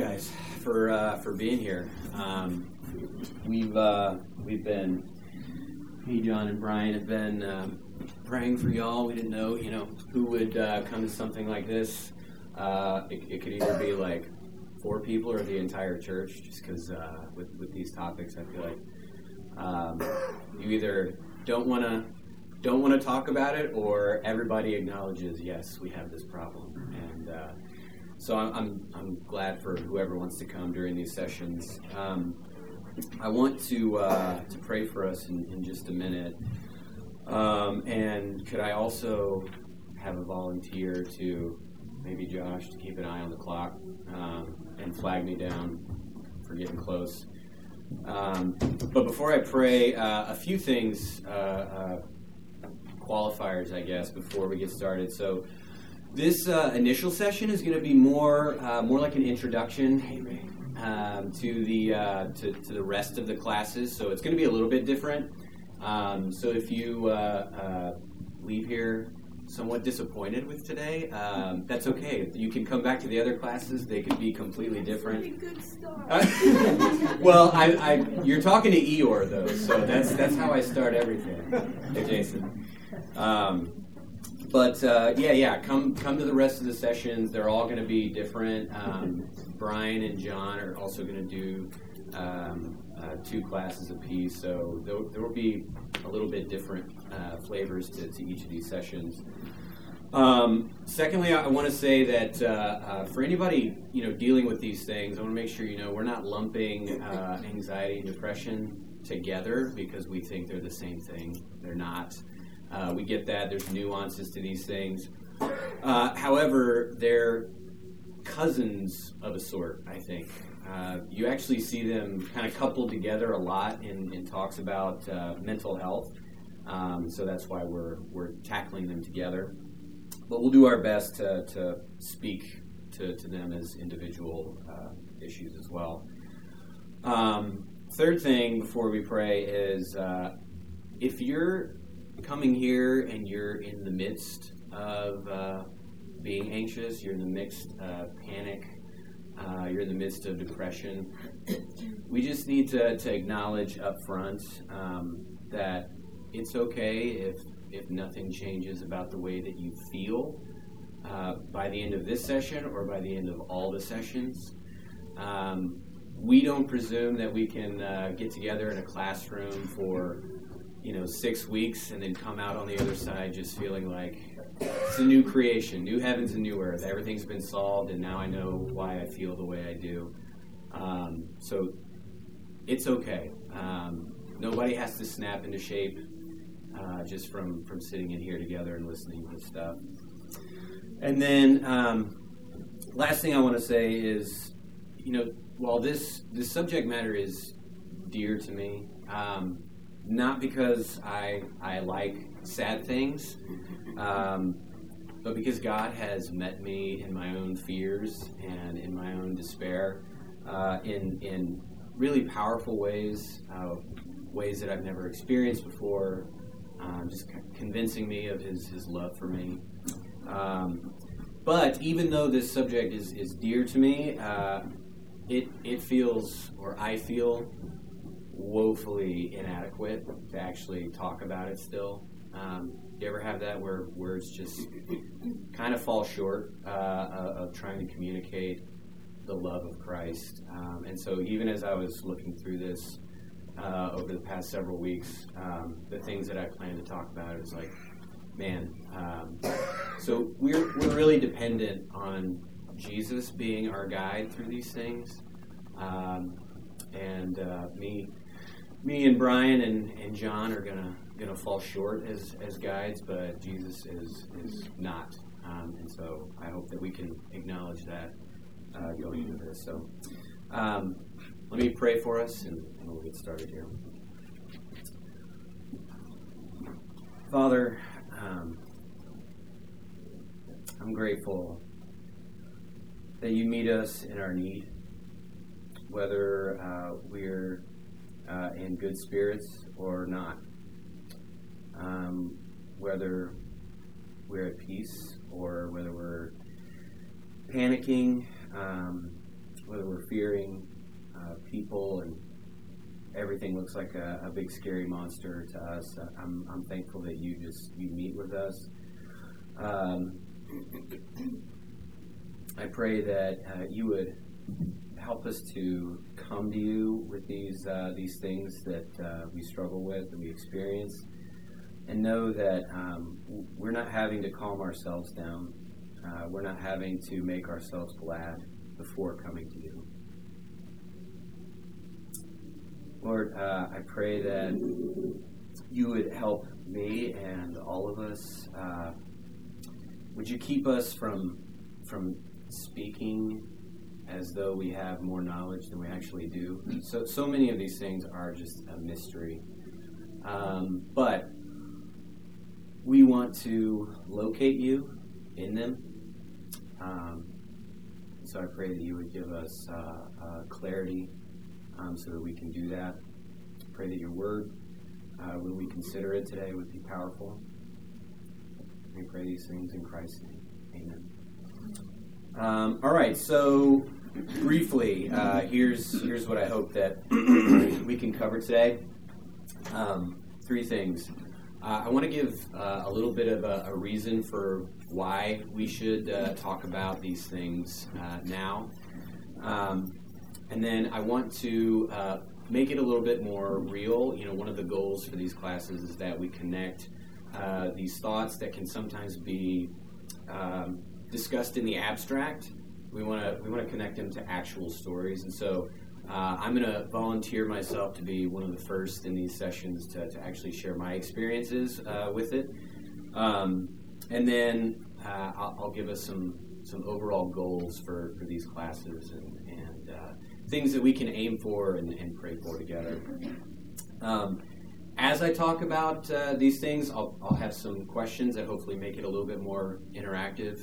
guys for uh, for being here. Um, we've uh, we've been me, John, and Brian have been um, praying for y'all. We didn't know, you know, who would uh, come to something like this. Uh, it, it, could either be like four people or the entire church, just because uh, with with these topics, I feel like um, you either don't want to don't want to talk about it, or everybody acknowledges, yes, we have this problem, and uh, so I'm, I'm, I'm glad for whoever wants to come during these sessions. Um, I want to uh, to pray for us in, in just a minute, um, and could I also have a volunteer to maybe Josh to keep an eye on the clock um, and flag me down for getting close. Um, but before I pray, uh, a few things, uh, uh, qualifiers, I guess, before we get started. So. This uh, initial session is going to be more uh, more like an introduction um, to the uh, to, to, the rest of the classes. So it's going to be a little bit different. Um, so if you uh, uh, leave here somewhat disappointed with today, um, that's okay. You can come back to the other classes; they could be completely different. Start. well, I, I, you're talking to Eeyore though, so that's that's how I start everything. Hey, Jason. But uh, yeah, yeah, come come to the rest of the sessions. They're all going to be different. Um, Brian and John are also going to do um, uh, two classes apiece, so there, will be a little bit different uh, flavors to, to, each of these sessions. Um, secondly, I want to say that uh, uh, for anybody you know dealing with these things, I want to make sure you know we're not lumping uh, anxiety and depression together because we think they're the same thing. They're not. Uh, we get that. There's nuances to these things. Uh, however, they're cousins of a sort, I think. Uh, you actually see them kind of coupled together a lot in, in talks about uh, mental health. Um, so that's why we're, we're tackling them together. But we'll do our best to, to speak to, to them as individual uh, issues as well. Um, third thing before we pray is uh, if you're coming here and you're in the midst of uh, being anxious, you're in the midst of panic, uh, you're in the midst of depression, we just need to, to acknowledge up front um, that it's okay if, if nothing changes about the way that you feel uh, by the end of this session or by the end of all the sessions. Um, we don't presume that we can uh, get together in a classroom for you know six weeks and then come out on the other side just feeling like it's a new creation, new heavens and new earth. Everything's been solved, and now I know why I feel the way I do. Um, so it's okay. Um, nobody has to snap into shape uh, just from from sitting in here together and listening to stuff. And then um, last thing I want to say is, you know, while this this subject matter is dear to me, um, not because I I like sad things, um, but because God has met me in my own fears and in my own despair, uh, in in really powerful ways, uh, ways that I've never experienced before, um, just convincing me of His His love for me. Um, but even though this subject is, is dear to me, uh, it it feels or I feel woefully inadequate to actually talk about it still. Um, you ever have that where words just kind of fall short uh, of trying to communicate the love of Christ? Um, and so, even as I was looking through this uh, over the past several weeks, um, the things that I plan to talk about is like, man. Um, so we're we're really dependent on Jesus being our guide through these things, um, and uh, me me and Brian and, and John are gonna gonna fall short as, as guides, but Jesus is is not, um, and so I hope that we can acknowledge that uh, going into this. So um, let me pray for us, and, and we'll get started here. Father, um, I'm grateful that you meet us in our need, whether uh, we're uh, in good spirits or not. Um, whether we're at peace or whether we're panicking, um, whether we're fearing uh, people and everything looks like a, a, big scary monster to us. I'm, I'm thankful that you just you meet with us. Um, I pray that uh, you would help us to come to you with these uh, these things that uh, we struggle with and we experience, and know that um, we're not having to calm ourselves down. Uh, we're not having to make ourselves glad before coming to you. Lord, uh, I pray that you would help me and all of us. Uh, would you keep us from from speaking as though we have more knowledge than we actually do? So so many of these things are just a mystery. Um, but we want to locate you in them. Um, so I pray that you would give us uh, uh, clarity um, so that we can do that. Pray that your word, uh, when we consider it today, would be powerful. We pray these things in Christ's name. Amen. Um, all right, so briefly, uh, here's here's what I hope that we can cover today. Um, three things. Uh, I want to give uh, a little bit of a, a, reason for why we should uh, talk about these things uh, now. Um, and then I want to uh, make it a little bit more real. You know, one of the goals for these classes is that we connect these thoughts that can sometimes be um, discussed in the abstract. We want to we want to connect them to actual stories, and so uh, I'm going to volunteer myself to be one of the first in these sessions to, to actually share my experiences uh, with it, um, and then uh, I'll, I'll, give us some some overall goals for, for these classes and, and uh, things that we can aim for and, and pray for together. Um, as I talk about uh, these things, I'll, I'll, have some questions that hopefully make it a little bit more interactive.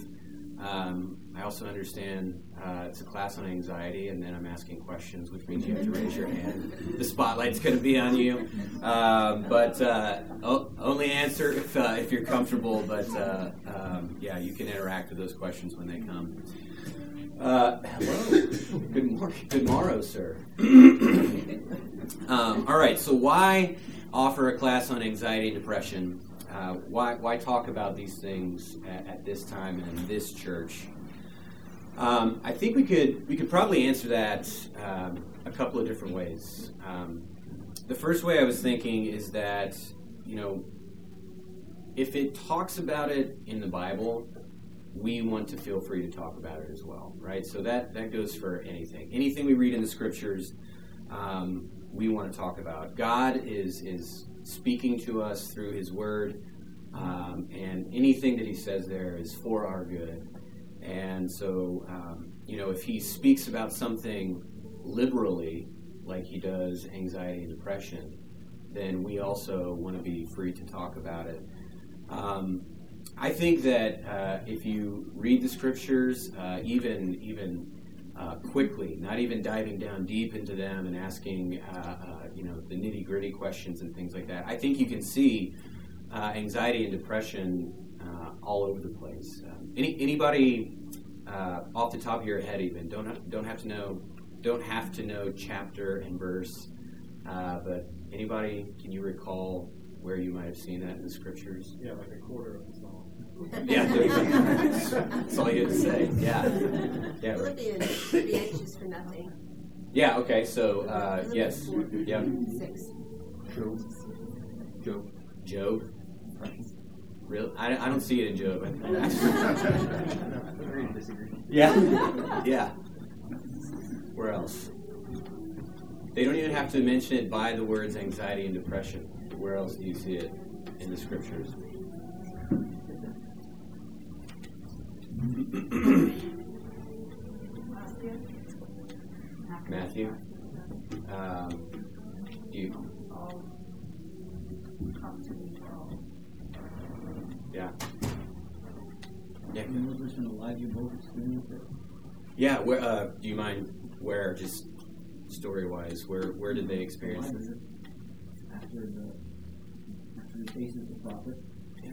Um, I also understand uh, it's a class on anxiety, and then I'm asking questions, which means you have to raise your hand. The spotlight's going to be on you, um, but uh, only answer if uh, if you're comfortable. But uh, um, yeah, you can interact with those questions when they come. Uh, hello. Good morning. Good morrow, sir. um, all right. So, why offer a class on anxiety and depression? Uh, why why talk about these things at, at this time and in this church? Um, I think we could we could probably answer that um, a couple of different ways. Um, the first way I was thinking is that you know if it talks about it in the Bible, we want to feel free to talk about it as well, right? So that that goes for anything. Anything we read in the scriptures, um, we want to talk about. God is is speaking to us through His Word, um, and anything that He says there is for our good. And so, um, you know, if He speaks about something liberally, like He does anxiety and depression, then we also want to be free to talk about it. Um, I think that uh, if you read the scriptures, uh, even even uh, quickly, not even diving down deep into them and asking, uh, uh, you know, the nitty gritty questions and things like that, I think you can see uh, anxiety and depression all over the place. Any anybody off the top of your head, even don't have, don't have to know don't have to know chapter and verse, but anybody, can you recall where you might have seen that in the scriptures? Yeah, like a quarter of the song. Yeah, that's all you have to say. Yeah, yeah. Philippians, be anxious for nothing. Yeah. Okay. So uh, yes. Yeah. Six. Job. Job. Job. Real? I, I don't see it in Job. yeah. Yeah. Where else? They don't even have to mention it by the words anxiety and depression. Where else do you see it in the scriptures? Matthew. Um, you. Yeah. Yeah. Moses and Elijah both experienced it. Yeah. Where? Uh, do you mind where? Just story-wise, where where did they experience this? After the after he faces of the prophet. Yeah.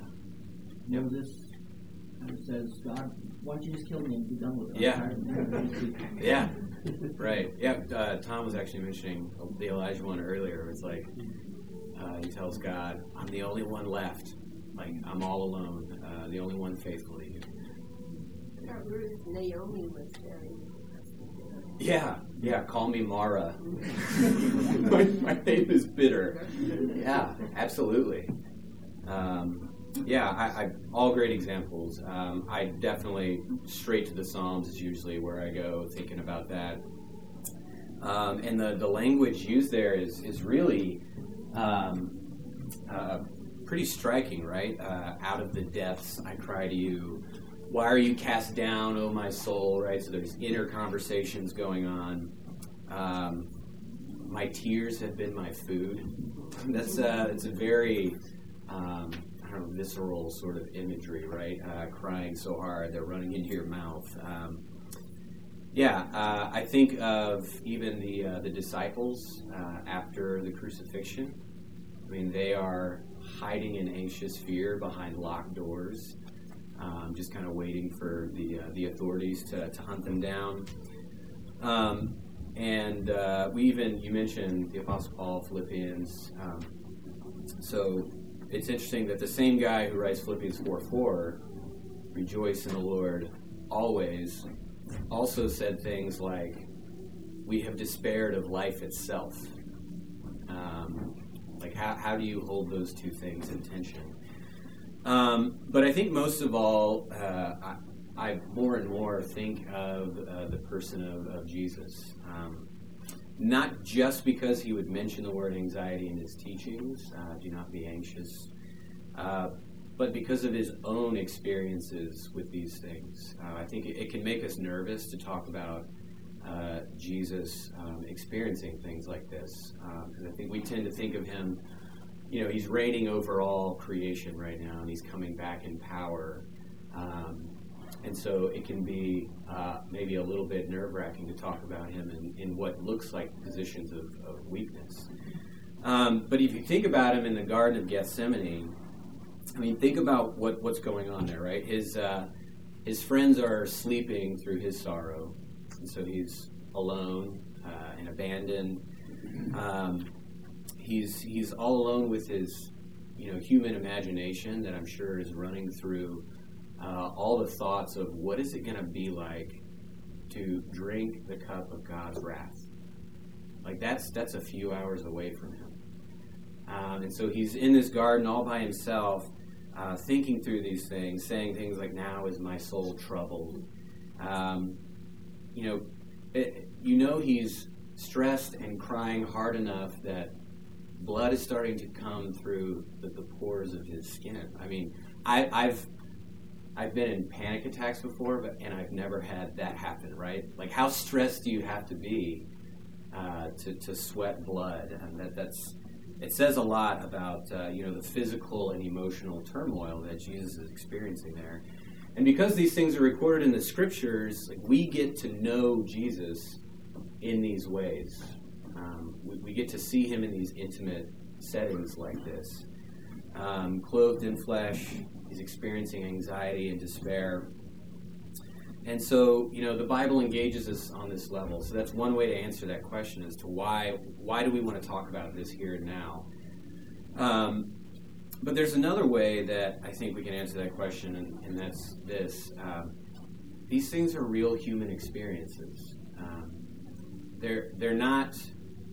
Moses and it says, God, why don't you just kill me and be done with it? Yeah. Yeah. right. Yeah. Uh, Tom was actually mentioning the Elijah one earlier. It's like uh, he tells God, "I'm the only one left. Like I'm all alone. Uh, the only one faithfully." I thought Ruth Naomi was very. Yeah, yeah. Call me Mara. my, my name is bitter. Yeah, absolutely. Um, yeah, I, I, all great examples. Um, I definitely straight to the Psalms is usually where I go thinking about that. Um, and the, the language used there is is really um, uh, pretty striking, right? Uh, out of the depths I cry to you. Why are you cast down, O my soul? Right. So there's inner conversations going on. Um, my tears have been my food. That's uh, it's a very um, I don't know, visceral sort of imagery, right? Uh, crying so hard they're running into your mouth. Um, yeah, uh, I think of even the uh, the disciples uh, after the crucifixion. I mean, they are hiding in anxious fear behind locked doors, um, just kind of waiting for the uh, the authorities to, to hunt them down. Um, and uh, we even you mentioned the Apostle Paul, Philippians. Um, so it's interesting that the same guy who writes Philippians 4 4, rejoice in the Lord always, also said things like, we have despaired of life itself. Um, like, how, how do you hold those two things in tension? Um, but I think most of all, uh, I, I, more and more think of uh, the person of, of Jesus. Um, not just because he would mention the word anxiety in his teachings, uh, do not be anxious, uh, but because of his own experiences with these things. Uh, I think it, it, can make us nervous to talk about uh, Jesus um, experiencing things like this, because uh, I think we tend to think of him, you know, he's reigning over all creation right now, and he's coming back in power. Um, and so it can be uh, maybe a little bit nerve wracking to talk about him in, in what looks like positions of, of weakness. Um, but if you think about him in the Garden of Gethsemane, I mean, think about what, what's going on there, right? His, uh, his friends are sleeping through his sorrow, and so he's alone uh, and abandoned. Um, he's, he's all alone with his you know, human imagination that I'm sure is running through uh, all the thoughts of what is it going to be like to drink the cup of God's wrath. Like that's that's a few hours away from him, um, and so he's in this garden all by himself, uh, thinking through these things, saying things like, "Now is my soul troubled." Um, you know, it, you know he's stressed and crying hard enough that blood is starting to come through the, the pores of his skin. I mean, I, I've I've been in panic attacks before, but and I've never had that happen. Right? Like, how stressed do you have to be uh, to to sweat blood? And that that's it says a lot about uh, you know the physical and emotional turmoil that Jesus is experiencing there. And because these things are recorded in the scriptures, like, we get to know Jesus in these ways. Um, we, we, get to see him in these intimate settings like this. Um, clothed in flesh, He's experiencing anxiety and despair. And so, you know, the Bible engages us on this level. So that's one way to answer that question as to why why do we want to talk about this here and now. Um, but there's another way that I think we can answer that question, and, and that's this: um, these things are real human experiences. Um, they're they're not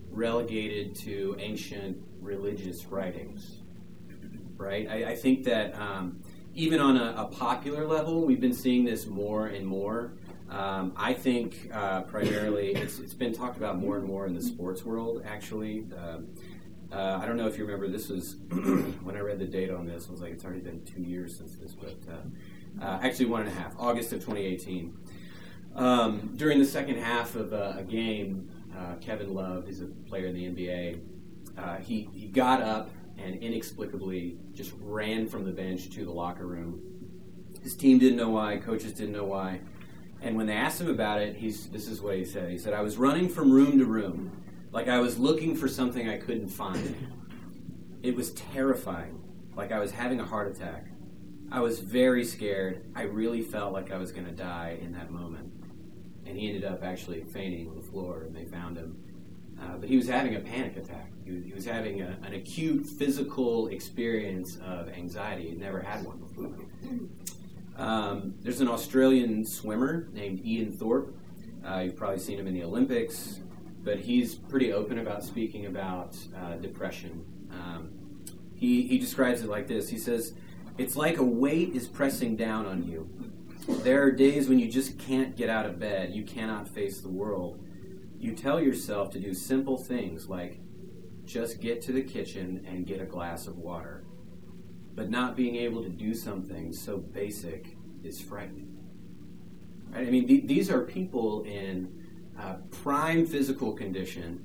relegated to ancient religious writings right? I, I think that um, even on a, a, popular level, we've been seeing this more and more. Um, I think uh, primarily it's, it's been talked about more and more in the sports world, actually. Uh, uh, I don't know if you remember, this was when I read the date on this, I was like, it's already been two years since this, but uh, uh, actually one and a half, August of 2018. Um, during the second half of a game, uh, Kevin Love, he's a player in the NBA, he, he got up and inexplicably just ran from the bench to the locker room. His team didn't know why, coaches didn't know why. And when they asked him about it, he's, this is what he said. He said, I was running from room to room, like I was looking for something I couldn't find. It was terrifying, like I was having a heart attack. I was very scared. I really felt like I was going to die in that moment. and he ended up actually fainting on the floor, and they found him. Uh, but he was having a panic attack. He was, he was having a, an acute physical experience of anxiety. He'd never had one before. Um, there's an Australian swimmer named Ian Thorpe. Uh, you've probably seen him in the Olympics, but he's pretty open about speaking about uh, depression. Um, he, he describes it like this He says, It's like a weight is pressing down on you. There are days when you just can't get out of bed, you cannot face the world. You tell yourself to do simple things like just get to the kitchen and get a glass of water. But not being able to do something so basic is frightening. Right? I mean, th- these are people in uh, prime physical condition.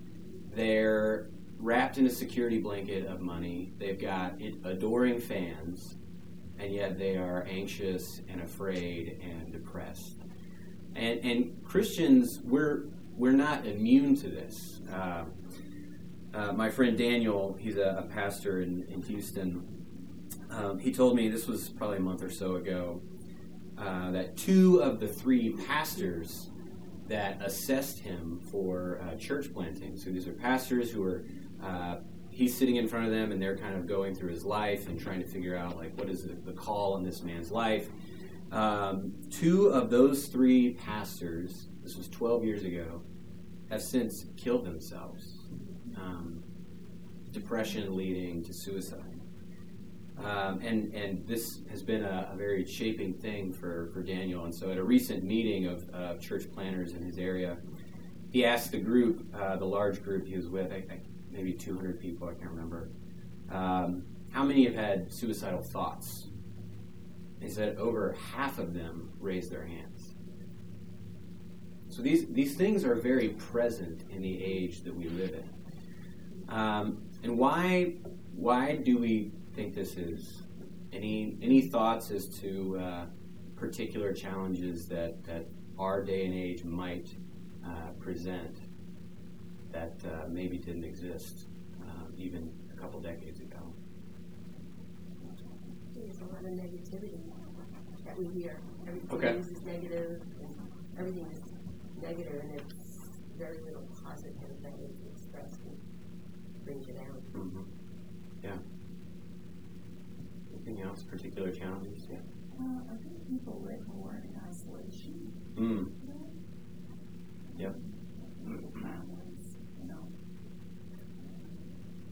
They're wrapped in a security blanket of money. They've got adoring fans, and yet they are anxious and afraid and depressed. And, and Christians, we're we're not immune to this. Uh, uh, my friend Daniel, he's a, a pastor in, in Houston. Um, he told me this was probably a month or so ago uh, that two of the three pastors that assessed him for uh, church planting. So these are pastors who are uh, he's sitting in front of them and they're kind of going through his life and trying to figure out like what is the, the call in this man's life. Um, two of those three pastors, this was 12 years ago, have since killed themselves. Um, depression leading to suicide. Um, and and this has been a, a, very shaping thing for, for Daniel. And so, at a recent meeting of uh, church planters in his area, he asked the group, uh, the large group he was with, I, I, maybe 200 people, I can't remember, um, how many have had suicidal thoughts? He said over half of them raised their hands. So these, these things are very present in the age that we live in. Um, and why, why do we think this is? Any, any thoughts as to uh, particular challenges that, that our day and age might uh, present that uh, maybe didn't exist uh, even a couple decades ago? There's a lot of negativity that we hear. Everything okay. is negative, and everything is negative, and it's very little positive that is expressed and brings you down. Mm-hmm. Yeah. Anything else? Particular challenges? Yeah. Uh, I think people live more in isolation. Mm. Yep. Families, you know,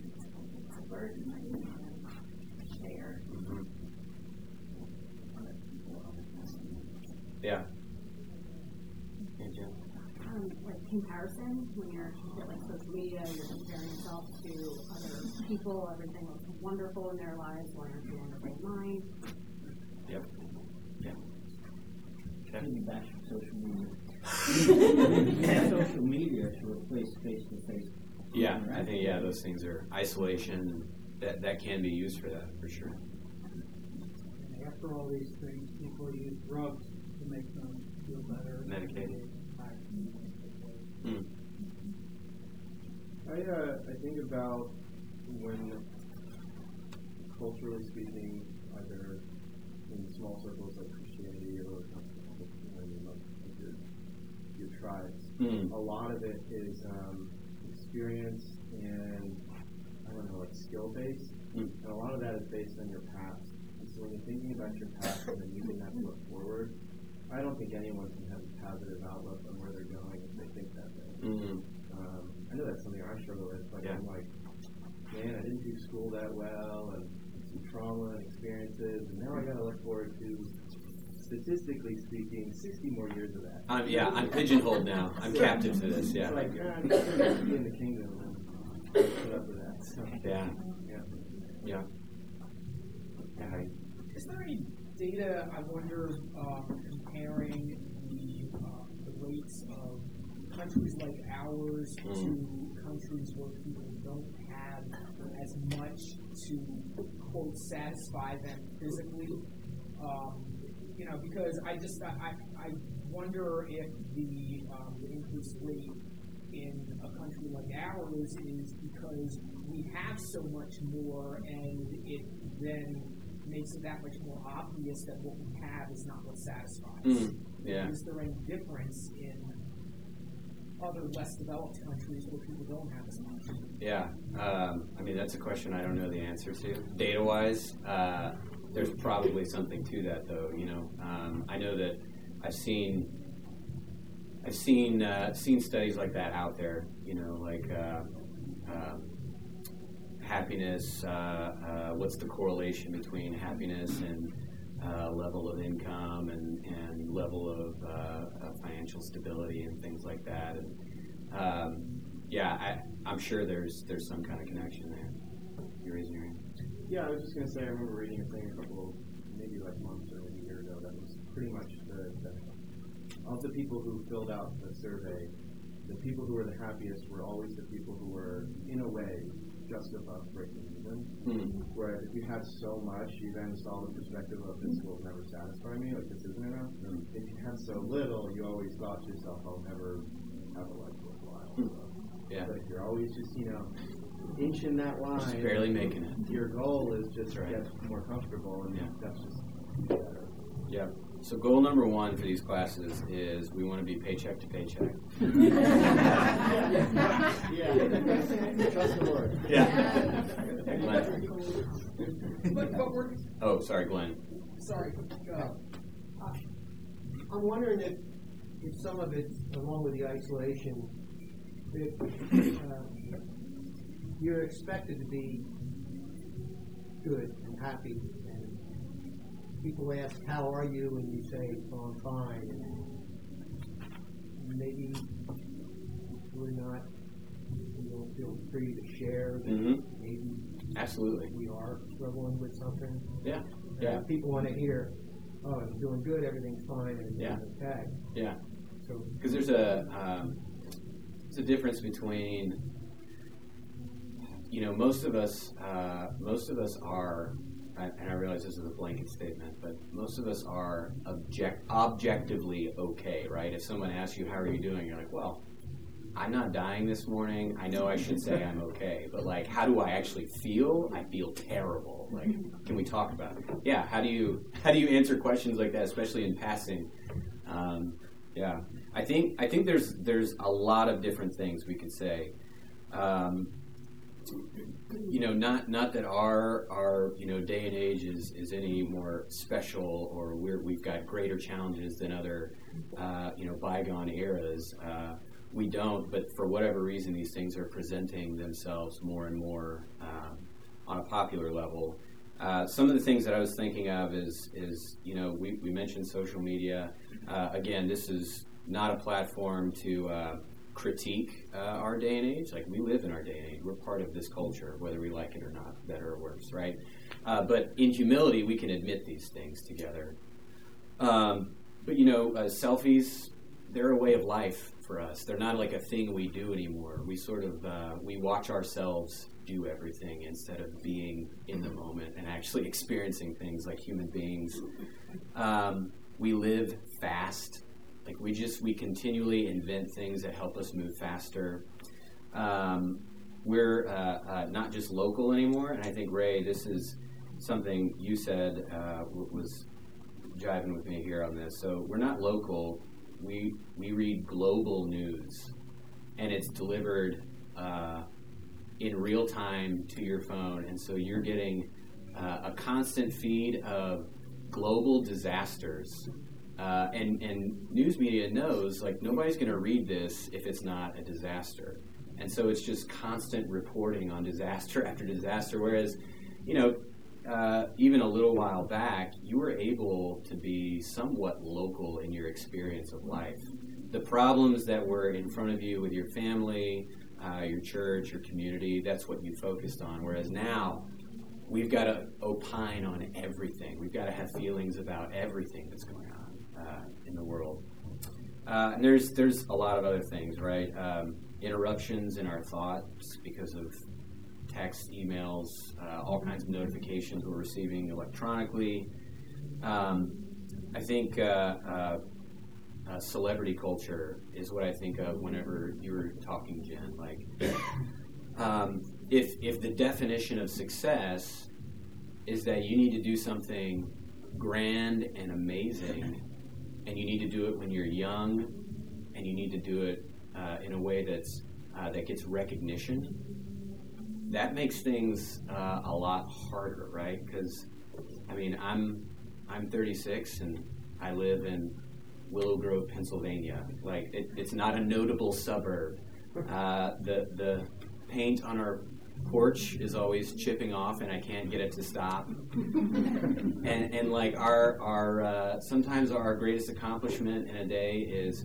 it's, it's a burden that you can share. Mm-hmm. Other people, other families. Yeah. Yeah, Jen. um, like comparison when you're like social media, you're comparing yourself to other people, everything looks wonderful in their lives, why aren't you wonderful in mine? Yep. Yeah. Okay. Piggyback on social media. social media to replace face-to-face. Yeah, I think yeah, those things are isolation. That that can be used for that for sure. And after all these things, people use drugs to make them feel better. Medicated. Mm. I uh, I think about when, culturally speaking, either in small circles like Christianity or know, your, your, tribes, Mm. a lot of it is um, experience and I don't know, like skill based, Mm. and a lot of that is based on your past. And so when you're thinking about your past and then using that to look forward, I don't think anyone can have a positive outlook on where they're going if they think that way. Mm. Um, I know that's something I struggle with. but Yeah. I'm like, man, I didn't do school that well, and trauma and experiences, and now I got to look forward to, statistically speaking, 60 more years of that. I'm yeah, I'm pigeonholed now. I'm captive to this. Yeah. Like, ah, I'm just going to be in the kingdom and put up with that. So, Yeah. yeah. Yeah. Yeah. Is there any data, I wonder, um, comparing the, uh, the rates of countries like ours to countries where people don't have as much to, quote, satisfy them physically? Um, you know, because I just, I, I wonder if the, um, the increased rate in a country like ours is because we have so much more and it then makes it that much more obvious that what we have is not what satisfies. Mm. Yeah. Is there any difference in other less developed countries where people don't have as much? Yeah, um, I mean that's a question I don't know the answer to. Data wise, uh, there's probably something to that, though. You know, um, I know that I've seen I've seen uh, seen studies like that out there. You know, like uh, um, happiness. Uh, uh, what's the correlation between happiness and uh, level of income and, and level of, of financial stability and things like that? And um, yeah, I, I'm sure there's there's some kind of connection there. You're raising your hand. Yeah, I was just gonna say I remember reading a thing a couple maybe like months or a year ago that was pretty much the, the of the people who filled out the survey, the people who were the happiest were always the people who were in a way just above breaking even. Mm-hmm. Where if you had so much, you then saw the perspective of this will never satisfy me, like this isn't enough. Mm-hmm. If you had so little, you always thought to yourself, I'll never have a life worthwhile. Mm-hmm. Yeah. But if you're always just, you know, inching that line, just barely making it. Your goal is just to get more comfortable, and yeah. that's just better. Yeah. So goal number one for these classes is we want to be paycheck to paycheck. yeah. Trust the Lord. Yeah. But, but we're, oh, sorry, Glenn. Sorry. Uh, I'm wondering if, if some of it, along with the isolation, that uh, you're expected to be good and happy, and people ask, "How are you?" and you say, "Oh, I'm fine," and maybe we're not, we don't feel free to share. Mm-hmm. Maybe absolutely we are struggling with something. Yeah, and yeah. People want to hear, "Oh, I'm doing good. Everything's fine. Everything's yeah. okay." Yeah. So because there's a um, there's a difference between you know most of us uh, most of us are and I realize this is a blanket statement, but most of us are object, objectively okay, right? If someone asks you, How are you doing? You're like, Well, I'm not dying this morning. I know I should say I'm okay, but like, how do I actually feel? I feel terrible. Like, can we talk about it? Yeah. How do you how do you answer questions like that, especially in passing? Um, yeah, I think I think there's there's a lot of different things we could say. Um, you know, not not that our our you know day and age is, is any more special or we're, we've got greater challenges than other uh, you know bygone eras. Uh, we don't, but for whatever reason, these things are presenting themselves more and more uh, on a popular level. Uh, some of the things that I was thinking of is is you know we, we mentioned social media. Uh, again, this is not a platform to uh, critique uh, our day and age. Like we live in our day and age. We're part of this culture, whether we like it or not, better or worse, right? Uh, but in humility, we can admit these things together. Um, but you know, uh, selfies, they're a way of life for us. They're not like a thing we do anymore. We sort of uh, we watch ourselves do everything instead of being in the moment and actually experiencing things like human beings. Um, we live fast like we just we continually invent things that help us move faster. Um, we're uh, uh, not just local anymore, and I think Ray, this is something you said uh, was jiving with me here on this. So we're not local. We we read global news, and it's delivered uh, in real time to your phone, and so you're getting uh, a constant feed of global disasters uh, and, and news media knows like nobody's going to read this if it's not a disaster. And so it's just constant reporting on disaster after disaster. Whereas, you know, uh, even a little while back, you were able to be somewhat local in your experience of life. The problems that were in front of you with your family, uh, your church, your community, that's what you focused on. Whereas now, we've got to opine on everything. We've got to have feelings about everything that's going on uh, in the world. Uh, and there's there's a lot of other things, right? Um, interruptions in our thoughts because of text, emails, uh, all kinds of notifications we're receiving electronically. Um, I think uh, uh, uh, celebrity culture is what I think of whenever you were talking, Jen. Like, um, if if the definition of success is that you need to do something grand and amazing and you need to do it when you're young, and you need to do it uh, in a way that's uh, that gets recognition, that makes things uh, a lot harder, right? Because I mean, I'm I'm 36 and I live in Willow Grove, Pennsylvania. Like it, it's not a notable suburb. Uh, the the paint on our porch is always chipping off, and I can't get it to stop. and and like our our uh, sometimes our greatest accomplishment in a day is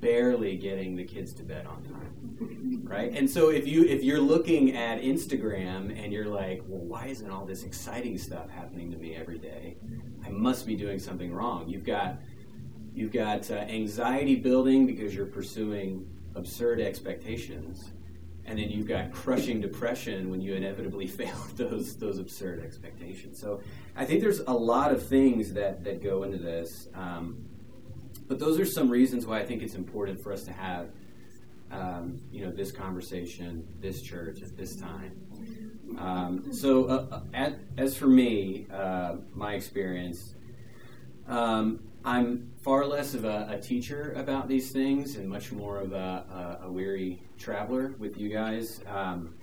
barely getting the kids to bed on time right? And so if you if you're looking at instagram and you're like well why isn't all this exciting stuff happening to me every day? I must be doing something wrong. You've got you've got uh, anxiety building because you're pursuing absurd expectations and then you've got crushing depression when you inevitably fail those those absurd expectations so i think there's a lot of things that that go into this um, but those are some reasons why I think it's important for us to have, um, you know, this conversation, this church at this time. Um, so, uh, uh, at, as for me, uh, my experience, um, I'm far less of a, a, teacher about these things and much more of a, a, a weary traveler with you guys. Um,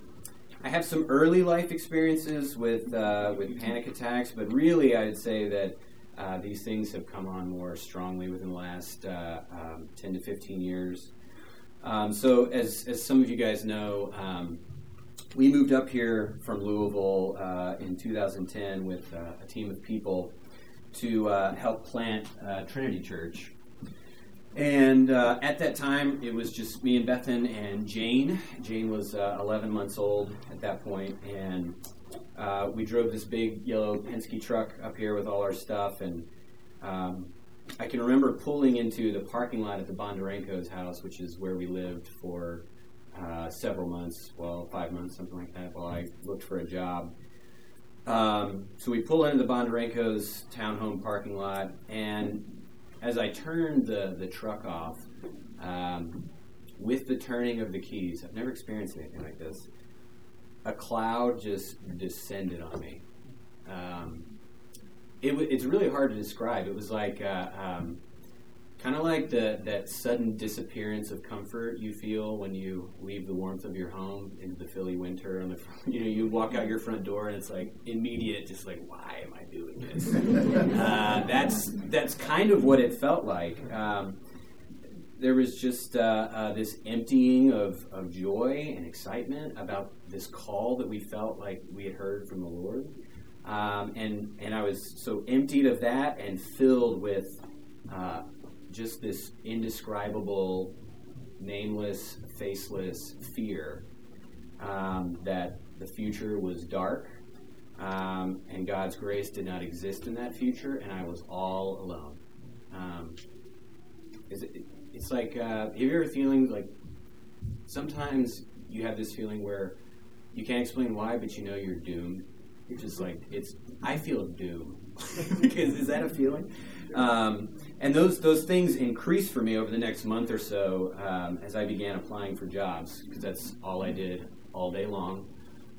I have some early life experiences with uh, with panic attacks, but really, I'd say that uh, these things have come on more strongly within the last uh, um, 10 to 15 years. Um, so, as, as some of you guys know, um, we moved up here from Louisville uh, in 2010 with uh, a team of people to uh, help plant uh, Trinity Church. And at that time, it was just me and Bethan and Jane. Jane was 11 months old at that point, and uh, we drove this big yellow Penske truck up here with all our stuff, and um, I can remember pulling into the parking lot at the Bondarenko's house, which is where we lived for uh, several months, well, five months, something like that, while I looked for a job. Um, so we pull into the Bondarenko's townhome parking lot, and as I turned the, the truck off, um, with the turning of the keys, I've never experienced anything like this a cloud just descended on me. Um, it w- it's really hard to describe. It was like uh, um, kind of like the that sudden disappearance of comfort you feel when you leave the warmth of your home into the Philly winter. On the you know you walk out your front door and it's like immediate, just like why am I doing this? uh, that's that's kind of what it felt like. Um, there was just uh, uh, this emptying of, of joy and excitement about this call that we felt like we had heard from the Lord. Um, and, and I was so emptied of that and filled with uh, just this indescribable, nameless, faceless fear um, that the future was dark um, and God's grace did not exist in that future, and I was all alone. Um, is it, it's like, uh, have you ever feeling like sometimes you have this feeling where you can't explain why, but you know you're doomed. You're just like it's. I feel doom. because is that a feeling? Um, and those those things increased for me over the next month or so um, as I began applying for jobs because that's all I did all day long.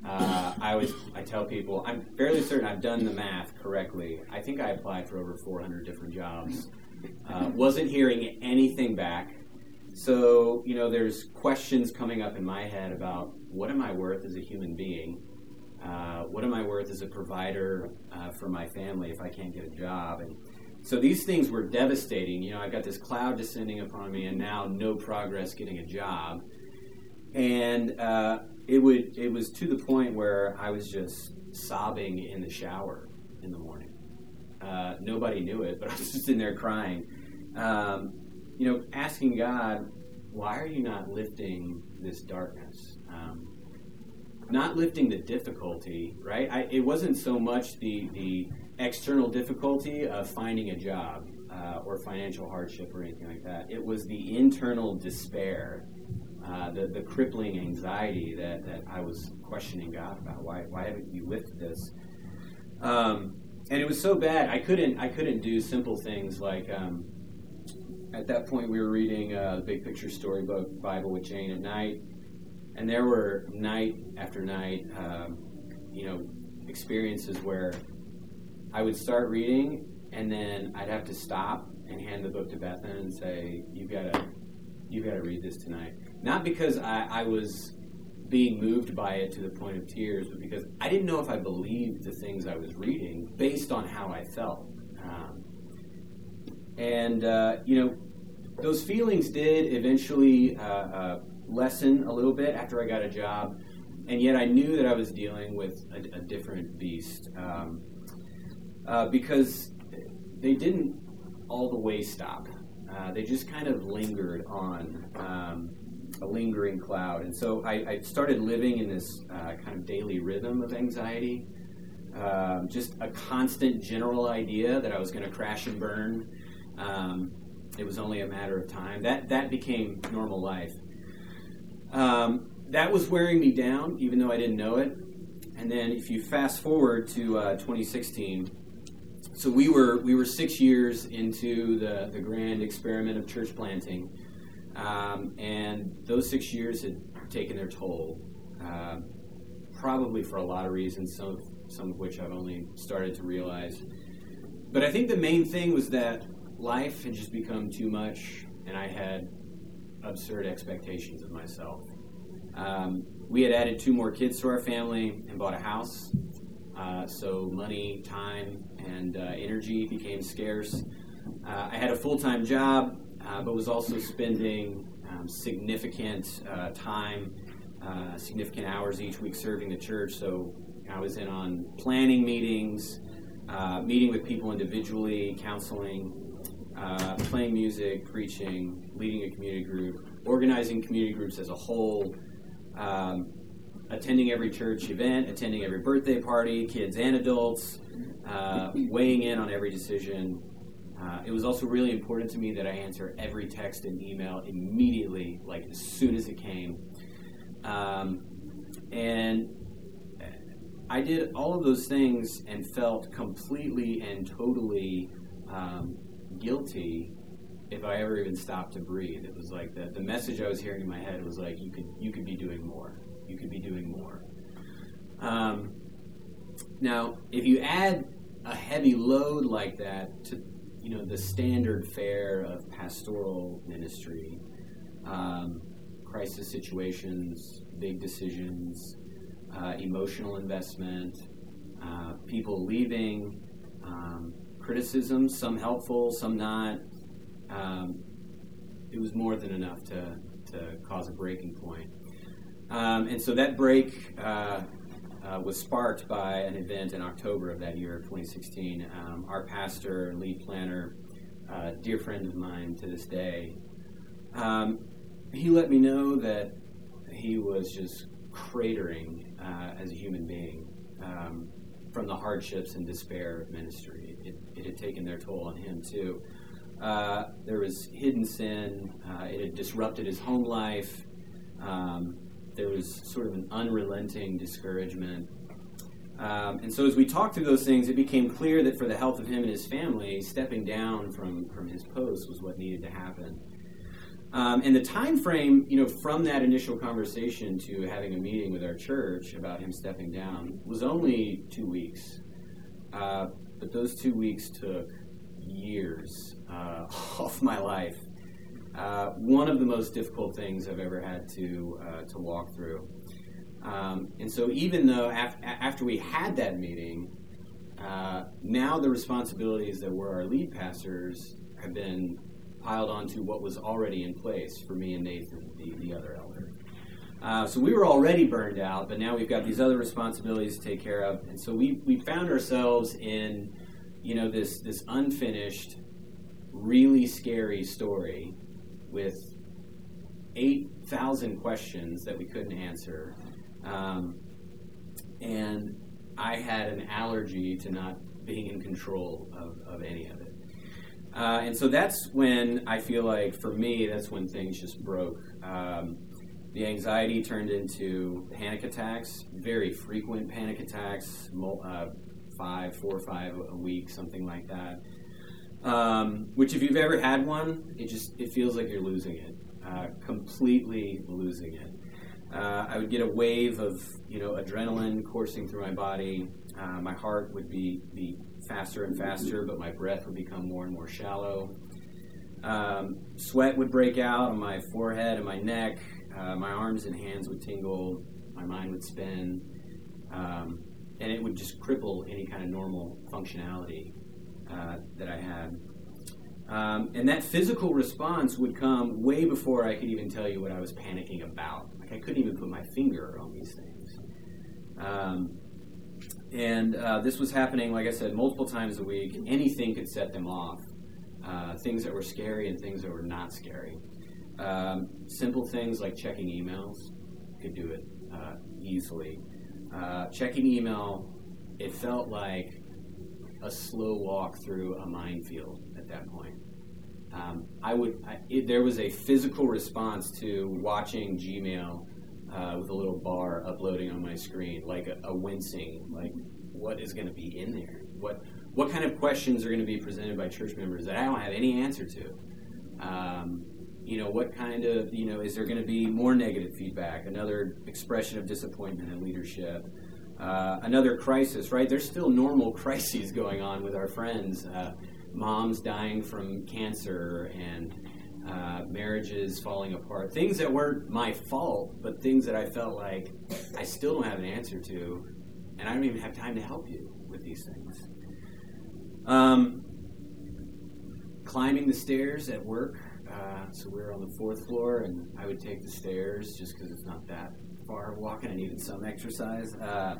Uh, I always I tell people I'm fairly certain I've done the math correctly. I think I applied for over 400 different jobs uh, wasn't hearing anything back. So, you know, there's questions coming up in my head about what am I worth as a human being? Uh, what am I worth as a provider uh, for my family if I can't get a job? And so these things were devastating. You know, I got this cloud descending upon me, and now no progress getting a job. And uh, it would it was to the point where I was just sobbing in the shower in the morning. Uh, nobody knew it, but I was just in there crying. Um, you know, asking God, why are you not lifting this darkness? Um, not lifting the difficulty, right? I, it wasn't so much the, the external difficulty of finding a job uh, or financial hardship or anything like that. It was the internal despair, uh, the, the crippling anxiety that, that I was questioning God about. Why, why haven't you lifted this? Um, and it was so bad I couldn't I couldn't do simple things like um, at that point we were reading uh, the Big Picture Storybook Bible with Jane at night, and there were night after night, um, you know, experiences where I would start reading and then I'd have to stop and hand the book to Bethan and say, "You've got to you've got to read this tonight. Not because I, I was being moved by it to the point of tears, but because I didn't know if I believed the things I was reading based on how I felt. Um, and, uh, you know, those feelings did eventually uh, uh, lessen a little bit after I got a job, and yet I knew that I was dealing with a, a different beast um, uh, because they didn't all the way stop. Uh, they just kind of lingered on um, a lingering cloud, and so I, I started living in this uh, kind of daily rhythm of anxiety. Um, just a constant general idea that I was going to crash and burn. Um, it was only a matter of time. That that became normal life. Um, that was wearing me down, even though I didn't know it. And then, if you fast forward to uh, 2016, so we were we were six years into the the grand experiment of church planting, um, and those six years had taken their toll. Uh, probably for a lot of reasons, some of, some of which I've only started to realize. But I think the main thing was that life had just become too much, and I had absurd expectations of myself. Um, we had added two more kids to our family and bought a house. Uh, so money, time, and uh, energy became scarce. Uh, I had a full time job, uh, but was also spending um, significant time, significant hours each week serving the church. So I was in on planning meetings, meeting with people individually, counseling, uh, playing music, preaching, leading a community group, organizing community groups as a whole, um, attending every church event, attending every birthday party, kids and adults, uh, weighing in on every decision. Uh, it was also really important to me that I answer every text and email immediately, like as soon as it came. Um, and I did all of those things and felt completely and totally um, guilty if I ever even stopped to breathe. It was like the, the message I was hearing in my head was like, you could you could be doing more. You could be doing more. Um, now, if you add a heavy load like that to you know the standard fare of pastoral ministry, um, crisis situations, big decisions, uh, emotional investment, uh, people leaving. Um, criticism, some helpful, some not. Um, it was more than enough to, to cause a breaking point. Um, and so that break uh, uh, was sparked by an event in October of that year, 2016. Um, our pastor, lead planter, uh, dear friend of mine to this day, um, he let me know that he was just cratering uh, as a human being. Um, from the hardships and despair of ministry. It, it had taken their toll on him too. Uh, there was hidden sin. Uh, it had disrupted his home life. Um, there was sort of an unrelenting discouragement. Um, and so, as we talked through those things, it became clear that for the health of him and his family, stepping down from, from his post was what needed to happen. Um, and the time frame, you know, from that initial conversation to having a meeting with our church about him stepping down was only two weeks. Uh, but those two weeks took years uh, off my life. Uh, one of the most difficult things I've ever had to uh, to walk through. Um, and so, even though af- after we had that meeting, uh, now the responsibilities that were our lead pastors have been piled onto what was already in place for me and Nathan, the, the other elder. Uh, so we were already burned out, but now we've got these other responsibilities to take care of, and so we we found ourselves in, you know, this this unfinished, really scary story with eight thousand questions that we couldn't answer, um, and I had an allergy to not being in control of, of any of it. Uh, and so that's when I feel like, for me, that's when things just broke. Um, the anxiety turned into panic attacks, very frequent panic attacks, uh, five, four or five a week, something like that. Um, which, if you've ever had one, it just it feels like you're losing it, uh, completely losing it. Uh, I would get a wave of you know adrenaline coursing through my body. Uh, my heart would be be faster and faster, but my breath would become more and more shallow. Um, sweat would break out on my forehead and my neck. Uh, my arms and hands would tingle. My mind would spin. Um, and it would just cripple any kind of normal functionality uh, that I had. Um, and that physical response would come way before I could even tell you what I was panicking about. Like I couldn't even put my finger on these things. Um, and uh, this was happening, like I said, multiple times a week. Anything could set them off. Uh, things that were scary and things that were not scary. Um, simple things like checking emails could do it uh, easily. Uh, checking email, it felt like a slow walk through a minefield at that point. Um, I would. I, it, there was a physical response to watching Gmail uh, with a little bar uploading on my screen, like a, a wincing, like what is going to be in there? What what kind of questions are going to be presented by church members that I don't have any answer to? Um, you know, what kind of you know is there going to be more negative feedback? Another expression of disappointment in leadership. Uh, another crisis, right? There's still normal crises going on with our friends. Uh, moms dying from cancer and uh, marriages falling apart. Things that weren't my fault, but things that I felt like I still don't have an answer to, and I don't even have time to help you with these things. Um, climbing the stairs at work. Uh, so we were on the fourth floor, and I would take the stairs just because it's not that far walking. I needed some exercise. Uh,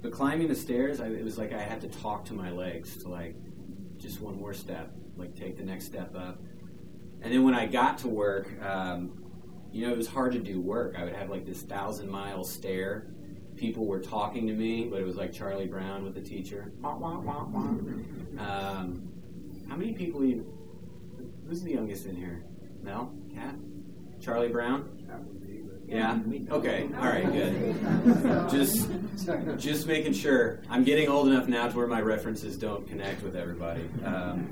but climbing the stairs, I, it was like I had to talk to my legs to like just one more step, like take the next step up. And then when I got to work, um, you know, it was hard to do work. I would have like this thousand mile stare. People were talking to me, but it was like Charlie Brown with the teacher. Um, how many people even? Who's the youngest in here? Mel? Cat? Charlie Brown? Yeah. Okay. All right. Good. Just, just making sure. I'm getting old enough now to where my references don't connect with everybody. Um,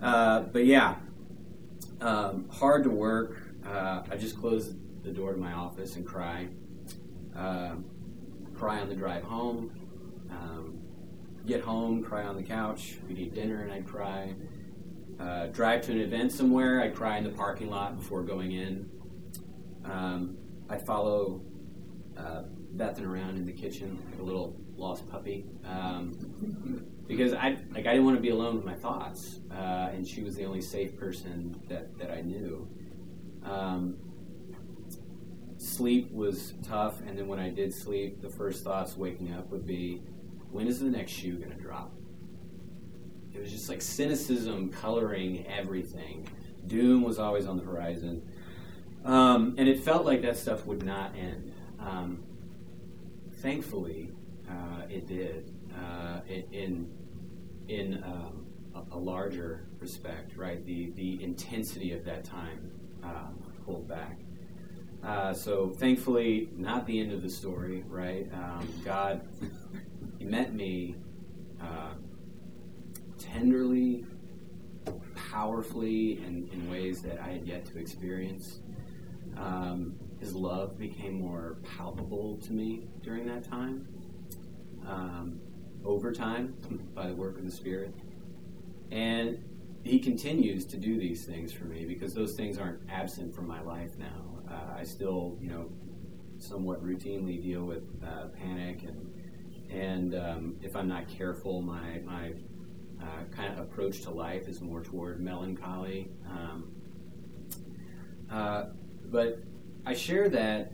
uh, but yeah, um, hard to work. Uh, I just close the door to my office and cry. Uh, cry on the drive home. Um, get home, cry on the couch. We'd eat dinner and I'd cry. Uh, drive to an event somewhere, I'd cry in the parking lot before going in. Um, I'd follow uh, Bethan around in the kitchen like a little lost puppy um, because I like I didn't want to be alone with my thoughts, uh, and she was the only safe person that that I knew. Um, sleep was tough, and then when I did sleep, the first thoughts waking up would be, when is the next shoe going to drop? It was just like cynicism coloring everything. Doom was always on the horizon. Um, and it felt like that stuff would not end. Um, thankfully, uh, it did uh, in in um, a, larger respect, right? The the intensity of that time um, pulled back. Uh, so thankfully, not the end of the story, right? Um, God met me uh, tenderly, powerfully, in, in ways that I had yet to experience. Um, his love became more palpable to me during that time. Um, over time, by the work of the Spirit. And he continues to do these things for me because those things aren't absent from my life now. Uh, I still, you know, somewhat routinely deal with uh, panic and and um, if I'm not careful, my my uh, kind of approach to life is more toward melancholy. Um, uh, but I share that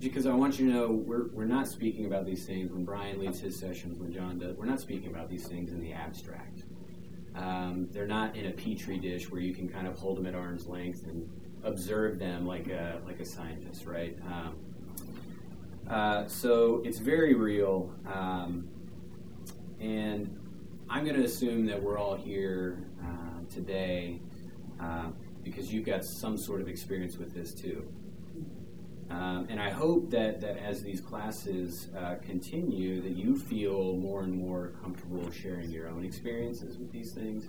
because I want you to know we're, we're not speaking about these things when Brian leads his sessions, when John does. We're not speaking about these things in the abstract. Um, they're not in a petri dish where you can kind of hold them at arm's length and observe them like a like a scientist, right? Um, uh, so it's very real, um, and I'm going to assume that we're all here uh, today uh, because you've got some sort of experience with this too. Um, and I hope that, that as these classes uh, continue, that you feel more and more comfortable sharing your own experiences with these things.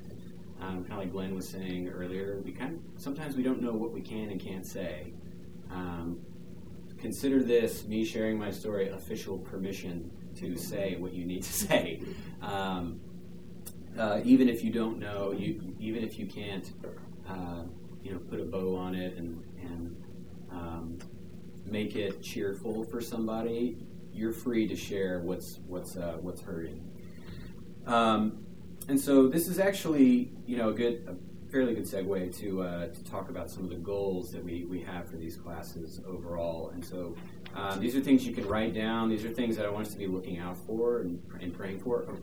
Um, kind of like Glenn was saying earlier, we kind of, sometimes we don't know what we can and can't say. Um, consider this me sharing my story official permission to say what you need to say. Um, uh, even if you don't know, you, even if you can't uh, you know, put a bow on it and and um, make it cheerful for somebody, you're free to share what's what's uh, what's hurting. Um, and so this is actually, you know, a good, a fairly good segue to uh, to talk about some of the goals that we we have for these classes overall. And so um, these are things you can write down. These are things that I want us to be looking out for and, and praying for. Oh,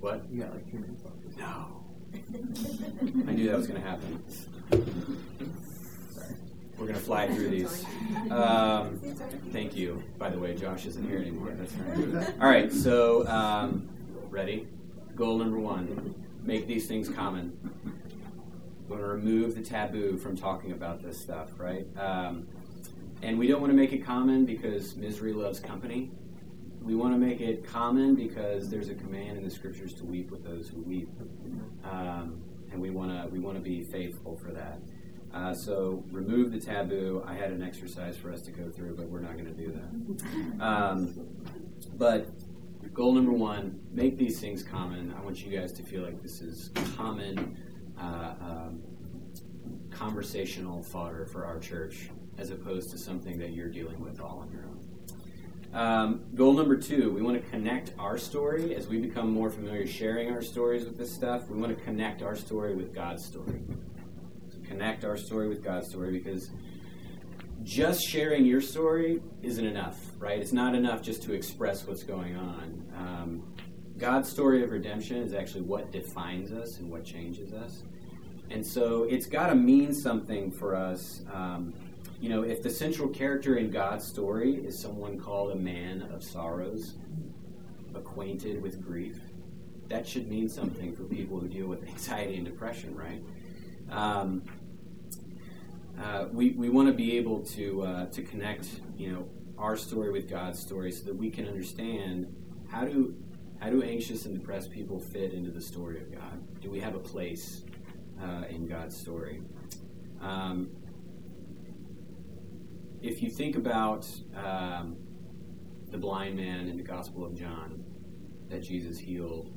what? You got like two minutes left. No. I knew that was going to happen. We're going to fly through these. Um, thank you. By the way, Josh isn't here anymore. That's right. All right, so um, ready? Goal number one make these things common. We want to remove the taboo from talking about this stuff, right? Um, and we don't want to make it common because misery loves company. We want to make it common because there's a command in the scriptures to weep with those who weep, um, and we want to we want to be faithful for that. Uh, so remove the taboo. I had an exercise for us to go through, but we're not going to do that. Um, but goal number one: make these things common. I want you guys to feel like this is common. Uh, um, conversational fodder for our church as opposed to something that you're dealing with all on your own. Um, goal number two, we want to connect our story as we become more familiar sharing our stories with this stuff. We want to connect our story with God's story. So connect our story with God's story because just sharing your story isn't enough, right? It's not enough just to express what's going on. Um, God's story of redemption is actually what defines us and what changes us. And so it's got to mean something for us. Um, you know, if the central character in God's story is someone called a man of sorrows, acquainted with grief, that should mean something for people who deal with anxiety and depression, right? Um, uh, we we want to be able to uh, to connect, you know, our story with God's story, so that we can understand how do how do anxious and depressed people fit into the story of God? Do we have a place uh, in God's story? Um, if you think about um, the blind man in the Gospel of John that Jesus healed,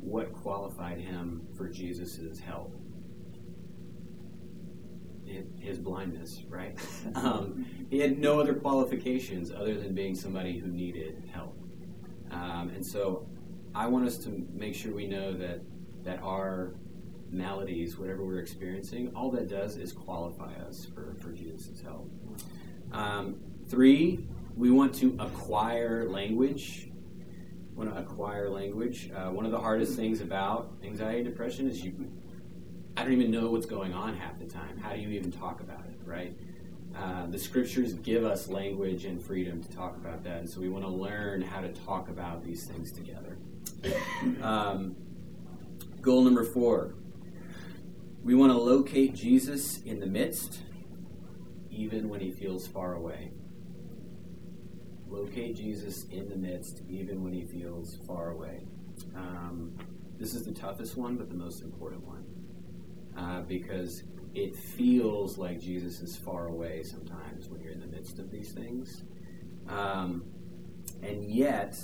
what qualified him for Jesus' help? His blindness, right? um, he had no other qualifications other than being somebody who needed help. Um, and so I want us to make sure we know that, that our maladies, whatever we're experiencing, all that does is qualify us for, for Jesus' help. Um, three, we want to acquire language. We Want to acquire language. Uh, one of the hardest things about anxiety and depression is you. I don't even know what's going on half the time. How do you even talk about it, right? Uh, the scriptures give us language and freedom to talk about that, and so we want to learn how to talk about these things together. Um, goal number four we want to locate Jesus in the midst, even when he feels far away. Locate Jesus in the midst, even when he feels far away. Um, this is the toughest one, but the most important one. Uh, because it feels like Jesus is far away sometimes when you're in the midst of these things. Um, and yet,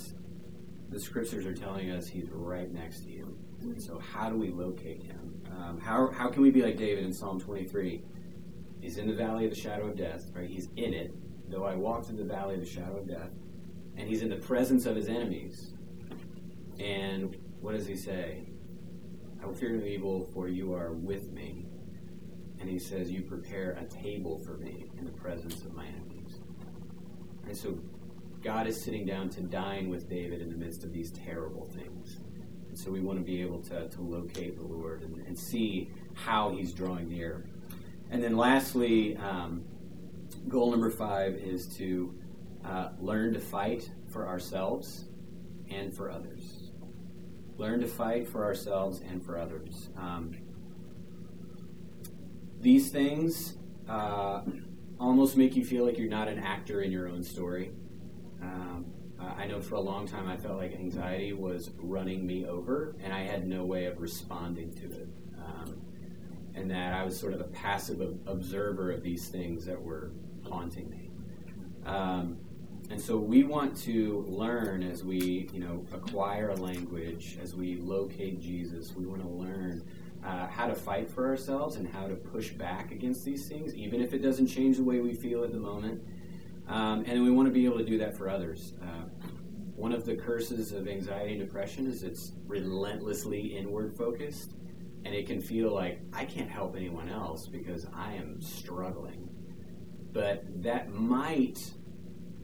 the scriptures are telling us he's right next to you. So, how do we locate him? Um, how, how can we be like David in Psalm 23? He's in the valley of the shadow of death, right? He's in it, though I walk through the valley of the shadow of death. And he's in the presence of his enemies. And what does he say? I will fear no evil, for you are with me. And he says, You prepare a table for me in the presence of my enemies. And so God is sitting down to dine with David in the midst of these terrible things. And so we want to be able to, to locate the Lord and, and see how he's drawing near. And then lastly, um, goal number five is to uh, learn to fight for ourselves and for others. Learn to fight for ourselves and for others. Um, these things uh, almost make you feel like you're not an actor in your own story. Um, I know for a long time I felt like anxiety was running me over, and I had no way of responding to it. Um, and that I was sort of a passive observer of these things that were haunting me. Um, and so we want to learn as we, you know, acquire a language, as we locate Jesus. We want to learn uh, how to fight for ourselves and how to push back against these things, even if it doesn't change the way we feel at the moment. Um, and we want to be able to do that for others. Uh, one of the curses of anxiety and depression is it's relentlessly inward focused, and it can feel like I can't help anyone else because I am struggling. But that might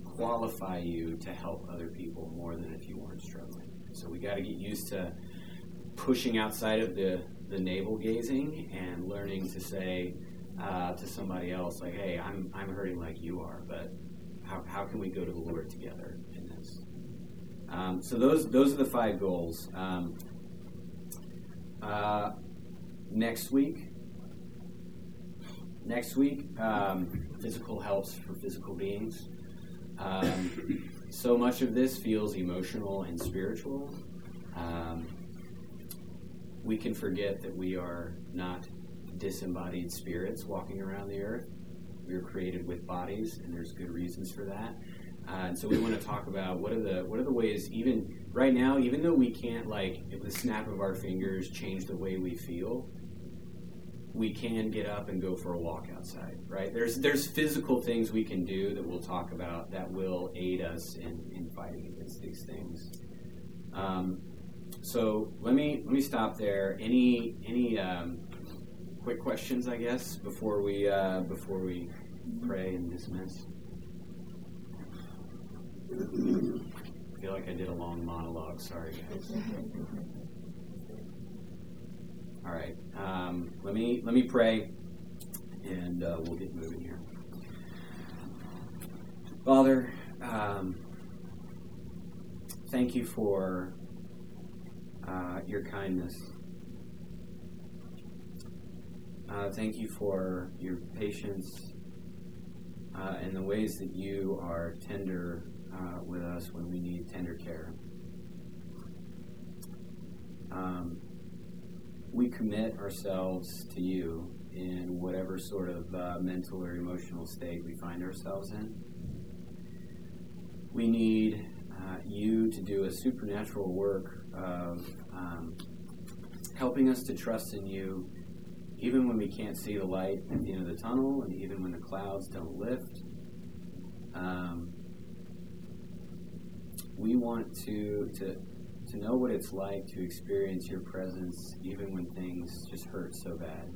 qualify you to help other people more than if you weren't struggling. So we got to get used to pushing outside of the, the navel gazing and learning to say uh, to somebody else, like, hey, I'm, I'm hurting like you are, but how, how can we go to the Lord together? Um, so those those are the five goals. Um, uh, next week, next week, um, physical helps for physical beings. Um, so much of this feels emotional and spiritual. Um, we can forget that we are not disembodied spirits walking around the earth. We were created with bodies, and there's good reasons for that. Uh, and so we want to talk about what are the what are the ways even right now, even though we can't like at the snap of our fingers change the way we feel, we can get up and go for a walk outside. Right? There's there's physical things we can do that we'll talk about that will aid us in, in fighting against these things. Um, so let me let me stop there. Any any um, quick questions, I guess, before we uh, before we pray and dismiss. I feel like I did a long monologue. Sorry, guys. All right. Um, let me let me pray, and uh, we'll get moving here. Father, um, thank you for uh, your kindness. Uh, thank you for your patience uh, and the ways that you are tender uh, with us when we need tender care. Um, we commit ourselves to you in whatever sort of uh, mental or emotional state we find ourselves in. We need uh, you to do a supernatural work of um, helping us to trust in you even when we can't see the light at the end of the tunnel and even when the clouds don't lift. Um, we want to, to, to know what it's like to experience your presence even when things just hurt so bad.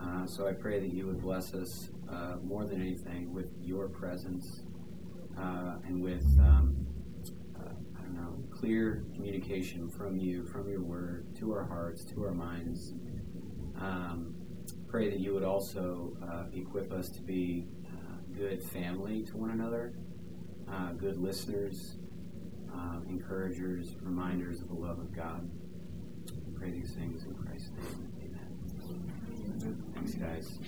Uh, so I pray that you would bless us uh, more than anything with your presence uh, and with, um, uh, I don't know, clear communication from you, from your word, to our hearts, to our minds. Um, pray that you would also uh, equip us to be uh, good family to one another, uh, good listeners, uh, encouragers, reminders of the love of God. We pray these things in Christ's name. Amen. Thanks, guys.